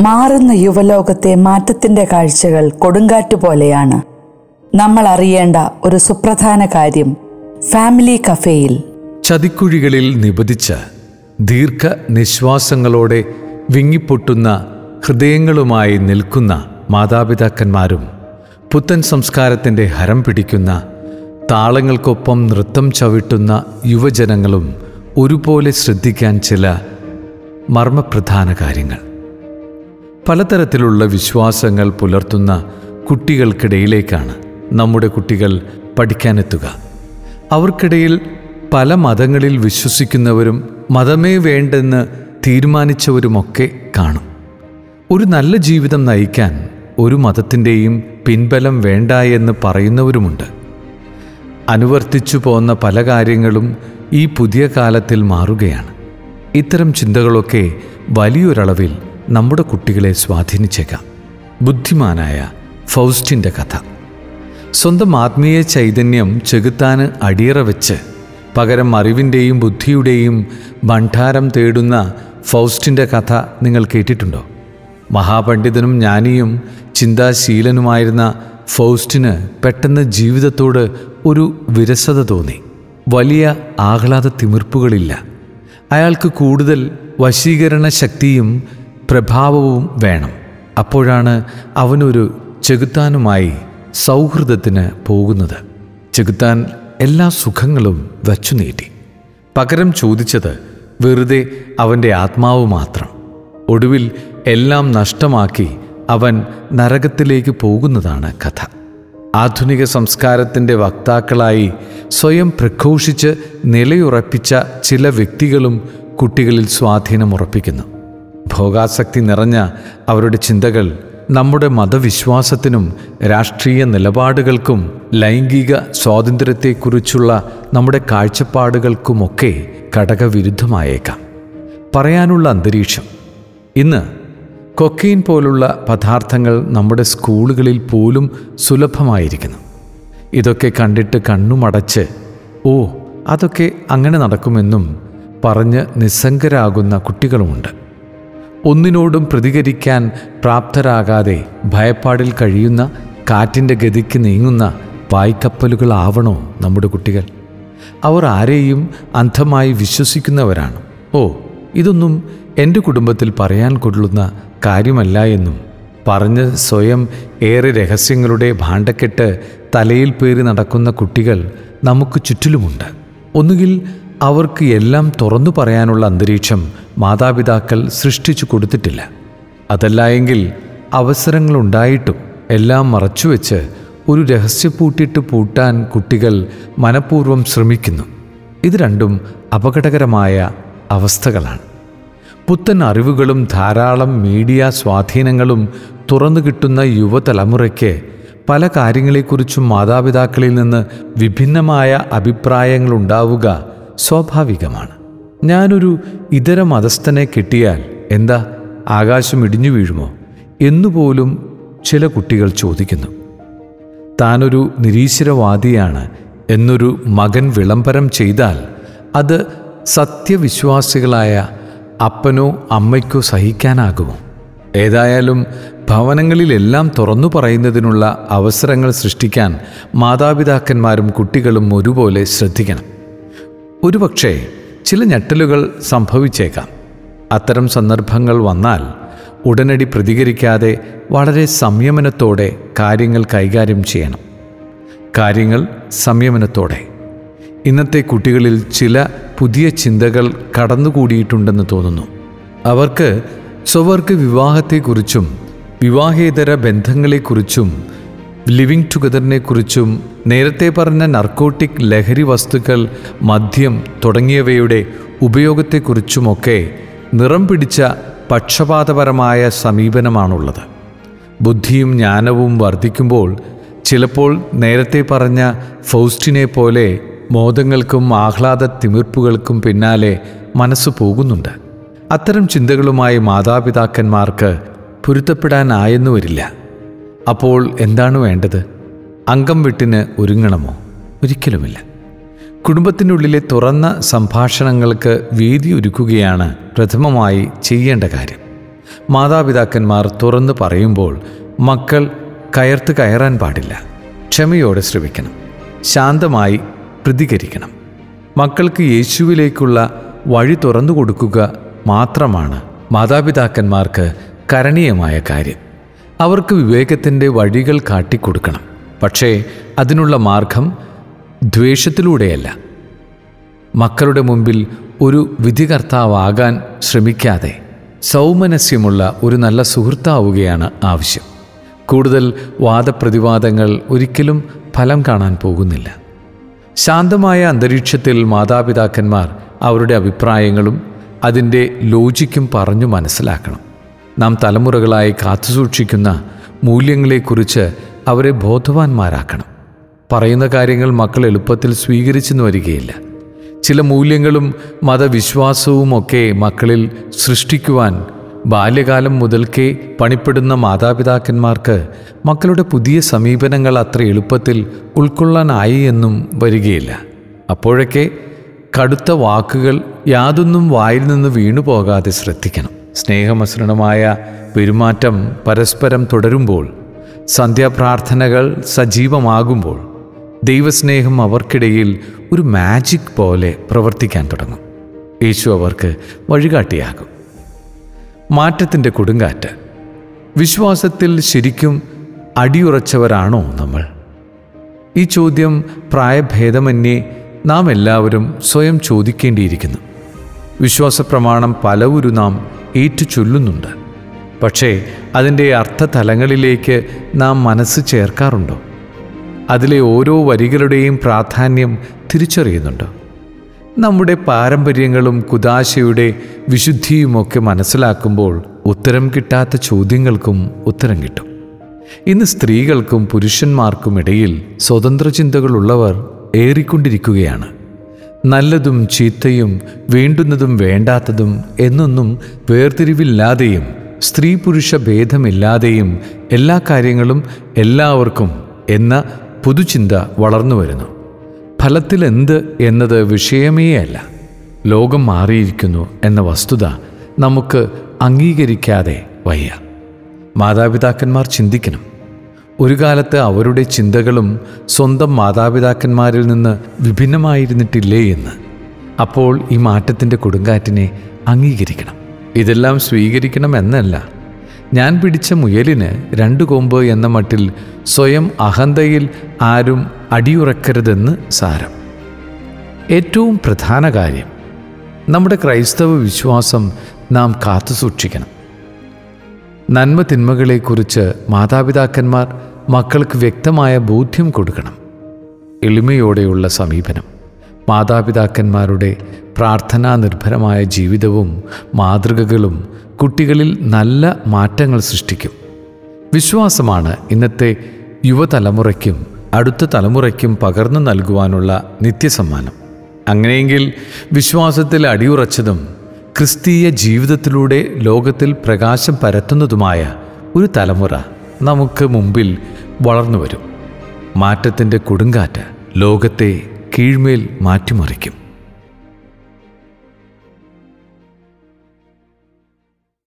മാറുന്ന യുവലോകത്തെ മാറ്റത്തിന്റെ കാഴ്ചകൾ കൊടുങ്കാറ്റ് പോലെയാണ്. നമ്മൾ അറിയേണ്ട ഒരു സുപ്രധാന കാര്യം ഫാമിലി കഫേയിൽ. ചതിക്കുഴികളിൽ നിബദിച്ച ദീർഘ നിശ്വാസങ്ങളോടെ വിങ്ങിപ്പൊട്ടുന്ന ഹൃദയങ്ങളുമായി നിൽക്കുന്ന മാതാപിതാക്കന്മാരും പുത്തൻ സംസ്കാരത്തിന്റെ ഹരം പിടിക്കുന്ന താളങ്ങൾക്കൊപ്പം നൃത്തം ചവിട്ടുന്ന യുവജനങ്ങളും ഒരുപോലെ ശ്രദ്ധിക്കാൻ ചില മർമ്മപ്രധാന കാര്യങ്ങൾ. പലതരത്തിലുള്ള വിശ്വാസങ്ങൾ പുലർത്തുന്ന കുട്ടികൾക്കിടയിലേക്കാണ് നമ്മുടെ കുട്ടികൾ പഠിക്കാനെത്തുക. അവർക്കിടയിൽ പല മതങ്ങളിൽ വിശ്വസിക്കുന്നവരും മതമേ വേണ്ടെന്ന് തീരുമാനിച്ചവരുമൊക്കെ കാണും. ഒരു നല്ല ജീവിതം നയിക്കാൻ ഒരു മതത്തിന്റെയും പിൻബലം വേണ്ട എന്ന് പറയുന്നവരുമുണ്ട്. അനുവർത്തിച്ചു പോന്ന പല കാര്യങ്ങളും ഈ പുതിയ കാലത്തിൽ മാറുകയാണ്. ഇത്തരം ചിന്തകളൊക്കെ വലിയൊരളവിൽ നമ്മുടെ കുട്ടികളെ സ്വാധീനിച്ചേക്കാം. ബുദ്ധിമാനായ ഫൗസ്റ്റിന്റെ കഥ. സ്വന്തം ആത്മീയ ചൈതന്യം ചെകുത്താന് അടിയറ വെച്ച് പകരം അറിവിന്റെയും ബുദ്ധിയുടെയും ഭണ്ഡാരം തേടുന്ന ഫൗസ്റ്റിന്റെ കഥ നിങ്ങൾ കേട്ടിട്ടുണ്ടോ? മഹാപണ്ഡിതനും ജ്ഞാനിയും ചിന്താശീലനുമായിരുന്ന ഫൗസ്റ്റിന് പെട്ടെന്ന് ജീവിതത്തോട് ഒരു വിരസത തോന്നി. വലിയ ആഹ്ലാദ തിമിർപ്പുകളില്ല അയാൾക്ക് കൂടുതൽ വശീകരണ ശക്തിയും പ്രഭാവവും വേണം. അപ്പോഴാണ് അവനൊരു ചെകുത്താനുമായി സൗഹൃദത്തിന് പോകുന്നത്. ചെകുത്താൻ എല്ലാ സുഖങ്ങളും വച്ചു നീട്ടി. പകരം ചോദിച്ചത് വെറുതെ അവന്റെ ആത്മാവ് മാത്രം. ഒടുവിൽ എല്ലാം നഷ്ടമാക്കി അവൻ നരകത്തിലേക്ക് പോകുന്നതാണ് കഥ. ആധുനിക സംസ്കാരത്തിന്റെ വക്താക്കളായി സ്വയം പ്രഘോഷിച്ച് നിലയുറപ്പിച്ച ചില വ്യക്തികളും കുട്ടികളിൽ സ്വാധീനമുറപ്പിക്കുന്നു. ഭോഗാസക്തി നിറഞ്ഞ അവരുടെ ചിന്തകൾ നമ്മുടെ മതവിശ്വാസത്തിനും രാഷ്ട്രീയ നിലപാടുകൾക്കും ലൈംഗിക സ്വാതന്ത്ര്യത്തെക്കുറിച്ചുള്ള നമ്മുടെ കാഴ്ചപ്പാടുകൾക്കുമൊക്കെ ഘടകവിരുദ്ധമായേക്കാം പറയാനുള്ള അന്തരീക്ഷം. ഇന്ന് കൊക്കെയിൻ പോലുള്ള പദാർത്ഥങ്ങൾ നമ്മുടെ സ്കൂളുകളിൽ പോലും സുലഭമായിരിക്കുന്നു. ഇതൊക്കെ കണ്ടിട്ട് കണ്ണുമടച്ച് ഓ അതൊക്കെ അങ്ങനെ നടക്കുമെന്നും പറഞ്ഞ് നിസ്സംഗരാകുന്ന കുട്ടികളുമുണ്ട്. ഒന്നിനോടും പ്രതികരിക്കാൻ പ്രാപ്തരാകാതെ ഭയപ്പാടിൽ കഴിയുന്ന കാറ്റിന്റെ ഗതിക്ക് നീങ്ങുന്ന പായ്ക്കപ്പലുകളാവണോ നമ്മുടെ കുട്ടികൾ? അവർ ആരെയും അന്ധമായി വിശ്വസിക്കുന്നവരാണ്. ഓ ഇതൊന്നും എന്റെ കുടുംബത്തിൽ പറയാൻ കൊള്ളുന്ന കാര്യമല്ല എന്നും പറഞ്ഞ് സ്വയം ഏറെ രഹസ്യങ്ങളുടെ ഭാണ്ഡക്കെട്ട് തലയിൽ പേറി നടക്കുന്ന കുട്ടികൾ നമുക്ക് ചുറ്റിലുമുണ്ട്. ഒന്നുകിൽ അവർക്ക് എല്ലാം തുറന്നു പറയാനുള്ള അന്തരീക്ഷം മാതാപിതാക്കൾ സൃഷ്ടിച്ചു കൊടുത്തിട്ടില്ല. അതല്ല എങ്കിൽ അവസരങ്ങളുണ്ടായിട്ടും എല്ലാം മറച്ചുവെച്ച് ഒരു രഹസ്യപ്പൂട്ടിട്ട് പൂട്ടാൻ കുട്ടികൾ മനഃപൂർവം ശ്രമിക്കുന്നു. ഇത് രണ്ടും അപകടകരമായ അവസ്ഥകളാണ്. പുത്തൻ അറിവുകളും ധാരാളം മീഡിയ സ്വാധീനങ്ങളും തുറന്നു കിട്ടുന്ന യുവതലമുറയ്ക്ക് പല കാര്യങ്ങളെക്കുറിച്ചും മാതാപിതാക്കളിൽ നിന്ന് വിഭിന്നമായ അഭിപ്രായങ്ങളുണ്ടാവുക സ്വാഭാവികമാണ്. ഞാനൊരു ഇതര മതസ്ഥനെ കിട്ടിയാൽ എന്താ ആകാശം ഇടിഞ്ഞു വീഴുമോ എന്നുപോലും ചില കുട്ടികൾ ചോദിക്കുന്നു. താനൊരു നിരീശ്വരവാദിയാണ് എന്നൊരു മകൻ വിളംബരം ചെയ്താൽ അത് സത്യവിശ്വാസികളായ അപ്പനോ അമ്മയ്ക്കോ സഹിക്കാനാകുമോ? ഏതായാലും ഭവനങ്ങളിലെല്ലാം തുറന്നു പറയുന്നതിനുള്ള അവസരങ്ങൾ സൃഷ്ടിക്കാൻ മാതാപിതാക്കന്മാരും കുട്ടികളും ഒരുപോലെ ശ്രദ്ധിക്കണം. ഒരുപക്ഷേ ചില ഞെട്ടലുകൾ സംഭവിച്ചേക്കാം. അത്തരം സന്ദർഭങ്ങൾ വന്നാൽ ഉടനടി പ്രതികരിക്കാതെ വളരെ സംയമനത്തോടെ കാര്യങ്ങൾ കൈകാര്യം ചെയ്യണം. കാര്യങ്ങൾ സംയമനത്തോടെ. ഇന്നത്തെ കുട്ടികളിൽ ചില പുതിയ ചിന്തകൾ കടന്നുകൂടിയിട്ടുണ്ടെന്ന് തോന്നുന്നു. അവർക്ക് സ്വവർഗ വിവാഹത്തെക്കുറിച്ചും വിവാഹേതര ബന്ധങ്ങളെക്കുറിച്ചും ലിവിങ് ടുഗദറിനെക്കുറിച്ചും നേരത്തെ പറഞ്ഞ നർക്കോട്ടിക് ലഹരി വസ്തുക്കൾ മദ്യം തുടങ്ങിയവയുടെ ഉപയോഗത്തെക്കുറിച്ചുമൊക്കെ നിറം പിടിച്ച പക്ഷപാതപരമായ സമീപനമാണുള്ളത്. ബുദ്ധിയും ജ്ഞാനവും വർദ്ധിക്കുമ്പോൾ ചിലപ്പോൾ നേരത്തെ പറഞ്ഞ ഫൗസ്റ്റിനെ പോലെ മോദങ്ങൾക്കും ആഹ്ലാദ തിമിർപ്പുകൾക്കും പിന്നാലെ മനസ്സ് പോകുന്നുണ്ട്. അത്തരം ചിന്തകളുമായി മാതാപിതാക്കന്മാർക്ക് പൊരുത്തപ്പെടാനായെന്നു വരില്ല. അപ്പോൾ എന്താണ് വേണ്ടത്? അംഗം വിട്ടിന് ഒരുങ്ങണമോ? ഒരിക്കലുമില്ല. കുടുംബത്തിനുള്ളിലെ തുറന്ന സംഭാഷണങ്ങൾക്ക് വേദി ഒരുക്കുകയാണ് പ്രഥമമായി ചെയ്യേണ്ട കാര്യം. മാതാപിതാക്കന്മാർ തുറന്നു പറയുമ്പോൾ മക്കൾ കയർത്ത് കയറാൻ പാടില്ല. ക്ഷമയോടെ ശ്രമിക്കണം ശാന്തമായി പ്രതികരിക്കണം. മക്കൾക്ക് യേശുവിലേക്കുള്ള വഴി തുറന്നു കൊടുക്കുക മാത്രമാണ് മാതാപിതാക്കന്മാർക്ക് കരണീയമായ കാര്യം. അവർക്ക് വിവേകത്തിന്റെ വഴികൾ കാട്ടിക്കൊടുക്കണം. പക്ഷേ അതിനുള്ള മാർഗം ദ്വേഷത്തിലൂടെയല്ല. മക്കളുടെ മുമ്പിൽ ഒരു വിധികർത്താവാകാൻ ശ്രമിക്കാതെ സൗമനസ്യമുള്ള ഒരു നല്ല സുഹൃത്താവുകയാണ് ആവശ്യം. കൂടുതൽ വാദപ്രതിവാദങ്ങൾ ഒരിക്കലും ഫലം കാണാൻ പോകുന്നില്ല. ശാന്തമായ അന്തരീക്ഷത്തിൽ മാതാപിതാക്കന്മാർ അവരുടെ അഭിപ്രായങ്ങളും അതിന്റെ ലോജിക്കും പറഞ്ഞു മനസ്സിലാക്കണം. നാം തലമുറകളായി കാത്തുസൂക്ഷിക്കുന്ന മൂല്യങ്ങളെക്കുറിച്ച് അവരെ ബോധവാന്മാരാക്കണം. പറയുന്ന കാര്യങ്ങൾ മക്കൾ എളുപ്പത്തിൽ സ്വീകരിച്ചെന്ന് വരികയില്ല. ചില മൂല്യങ്ങളും മതവിശ്വാസവും ഒക്കെ മക്കളിൽ സൃഷ്ടിക്കുവാൻ ബാല്യകാലം മുതൽക്കേ പണിപ്പെടുന്ന മാതാപിതാക്കന്മാർക്ക് മക്കളുടെ പുതിയ സമീപനങ്ങൾ അത്ര എളുപ്പത്തിൽ ഉൾക്കൊള്ളാനായി എന്നും വരികയില്ല. അപ്പോഴൊക്കെ കടുത്ത വാക്കുകൾ യാതൊന്നും വായിൽ നിന്ന് വീണുപോകാതെ ശ്രദ്ധിക്കണം. സ്നേഹമസൃണമായ പെരുമാറ്റം പരസ്പരം തുടരുമ്പോൾ സന്ധ്യാപ്രാർത്ഥനകൾ സജീവമാകുമ്പോൾ ദൈവസ്നേഹം അവർക്കിടയിൽ ഒരു മാജിക് പോലെ പ്രവർത്തിക്കാൻ തുടങ്ങും. യേശു അവർക്ക് വഴികാട്ടിയാകും. മാറ്റത്തിന്റെ കൊടുങ്കാറ്റ്. വിശ്വാസത്തിൽ ശരിക്കും അടിയുറച്ചവരാണോ നമ്മൾ? ഈ ചോദ്യം പ്രായഭേദമന്യേ നാം എല്ലാവരും സ്വയം ചോദിക്കേണ്ടിയിരിക്കുന്നു. വിശ്വാസപ്രമാണം പലവരും നാം ഏറ്റു ചൊല്ലുന്നുണ്ട് പക്ഷേ അതിന്റെ അർത്ഥതലങ്ങളിലേക്ക് നാം മനസ്സ് ചേർക്കാറുണ്ടോ? അതിലെ ഓരോ വരികളുടെയും പ്രാധാന്യം തിരിച്ചറിയുന്നുണ്ടോ? നമ്മുടെ പാരമ്പര്യങ്ങളും കുദാശയുടെ വിശുദ്ധിയുമൊക്കെ മനസ്സിലാക്കുമ്പോൾ ഉത്തരം കിട്ടാത്ത ചോദ്യങ്ങൾക്കും ഉത്തരം കിട്ടും. ഇന്ന് സ്ത്രീകൾക്കും പുരുഷന്മാർക്കും ഇടയിൽ സ്വതന്ത്ര ചിന്തകളുള്ളവർ ഏറിക്കൊണ്ടിരിക്കുകയാണ്. നല്ലതും ചീത്തയും വേണ്ടുന്നതും വേണ്ടാത്തതും എന്നൊന്നും വേർതിരിവില്ലാതെയും സ്ത്രീ പുരുഷ ഭേദമില്ലാതെയും എല്ലാ കാര്യങ്ങളും എല്ലാവർക്കും എന്ന പുതുചിന്ത വളർന്നു വരുന്നു. ഫലത്തിൽ എന്ത് എന്നത് വിഷയമേ അല്ല ലോകം മാറിയിരിക്കുന്നു എന്ന വസ്തുത നമുക്ക് അംഗീകരിക്കാതെ വയ്യ. മാതാപിതാക്കന്മാർ ചിന്തിക്കണം. ഒരു കാലത്ത് അവരുടെ ചിന്തകളും സ്വന്തം മാതാപിതാക്കന്മാരിൽ നിന്ന് വിഭിന്നമായിരുന്നിട്ടില്ലേ എന്ന്. അപ്പോൾ ഈ മാറ്റത്തിന്റെ കൊടുങ്കാറ്റിനെ അംഗീകരിക്കണം. ഇതെല്ലാം സ്വീകരിക്കണം എന്നല്ല. ഞാൻ പിടിച്ച മുയലിന് രണ്ട് കൊമ്പ് എന്ന മട്ടിൽ സ്വയം അഹന്തയിൽ ആരും അടിയുറക്കരുതെന്ന് സാരം. ഏറ്റവും പ്രധാന കാര്യം നമ്മുടെ ക്രൈസ്തവ വിശ്വാസം നാം കാത്തുസൂക്ഷിക്കണം. നന്മ തിന്മകളെക്കുറിച്ച് മാതാപിതാക്കന്മാർ മക്കൾക്ക് വ്യക്തമായ ബോധ്യം കൊടുക്കണം. എളിമയോടെയുള്ള സമീപനം മാതാപിതാക്കന്മാരുടെ പ്രാർത്ഥനാ നിർഭരമായ ജീവിതവും മാതൃകകളും കുട്ടികളിൽ നല്ല മാറ്റങ്ങൾ സൃഷ്ടിക്കും. വിശ്വാസമാണ് ഇന്നത്തെ യുവതലമുറയ്ക്കും അടുത്ത തലമുറയ്ക്കും പകർന്നു നൽകുവാനുള്ള നിത്യസമ്മാനം. അങ്ങനെയെങ്കിൽ വിശ്വാസത്തിൽ അടിയുറച്ചതും ക്രിസ്തീയ ജീവിതത്തിലൂടെ ലോകത്തിൽ പ്രകാശം പരത്തുന്നതുമായ ഒരു തലമുറ നമുക്ക് മുമ്പിൽ വളർന്നു വരും മാറ്റത്തിന്റെ കൊടുങ്കാറ്റ് ലോകത്തെ കീഴ്മേൽ മാറ്റിമറിക്കും.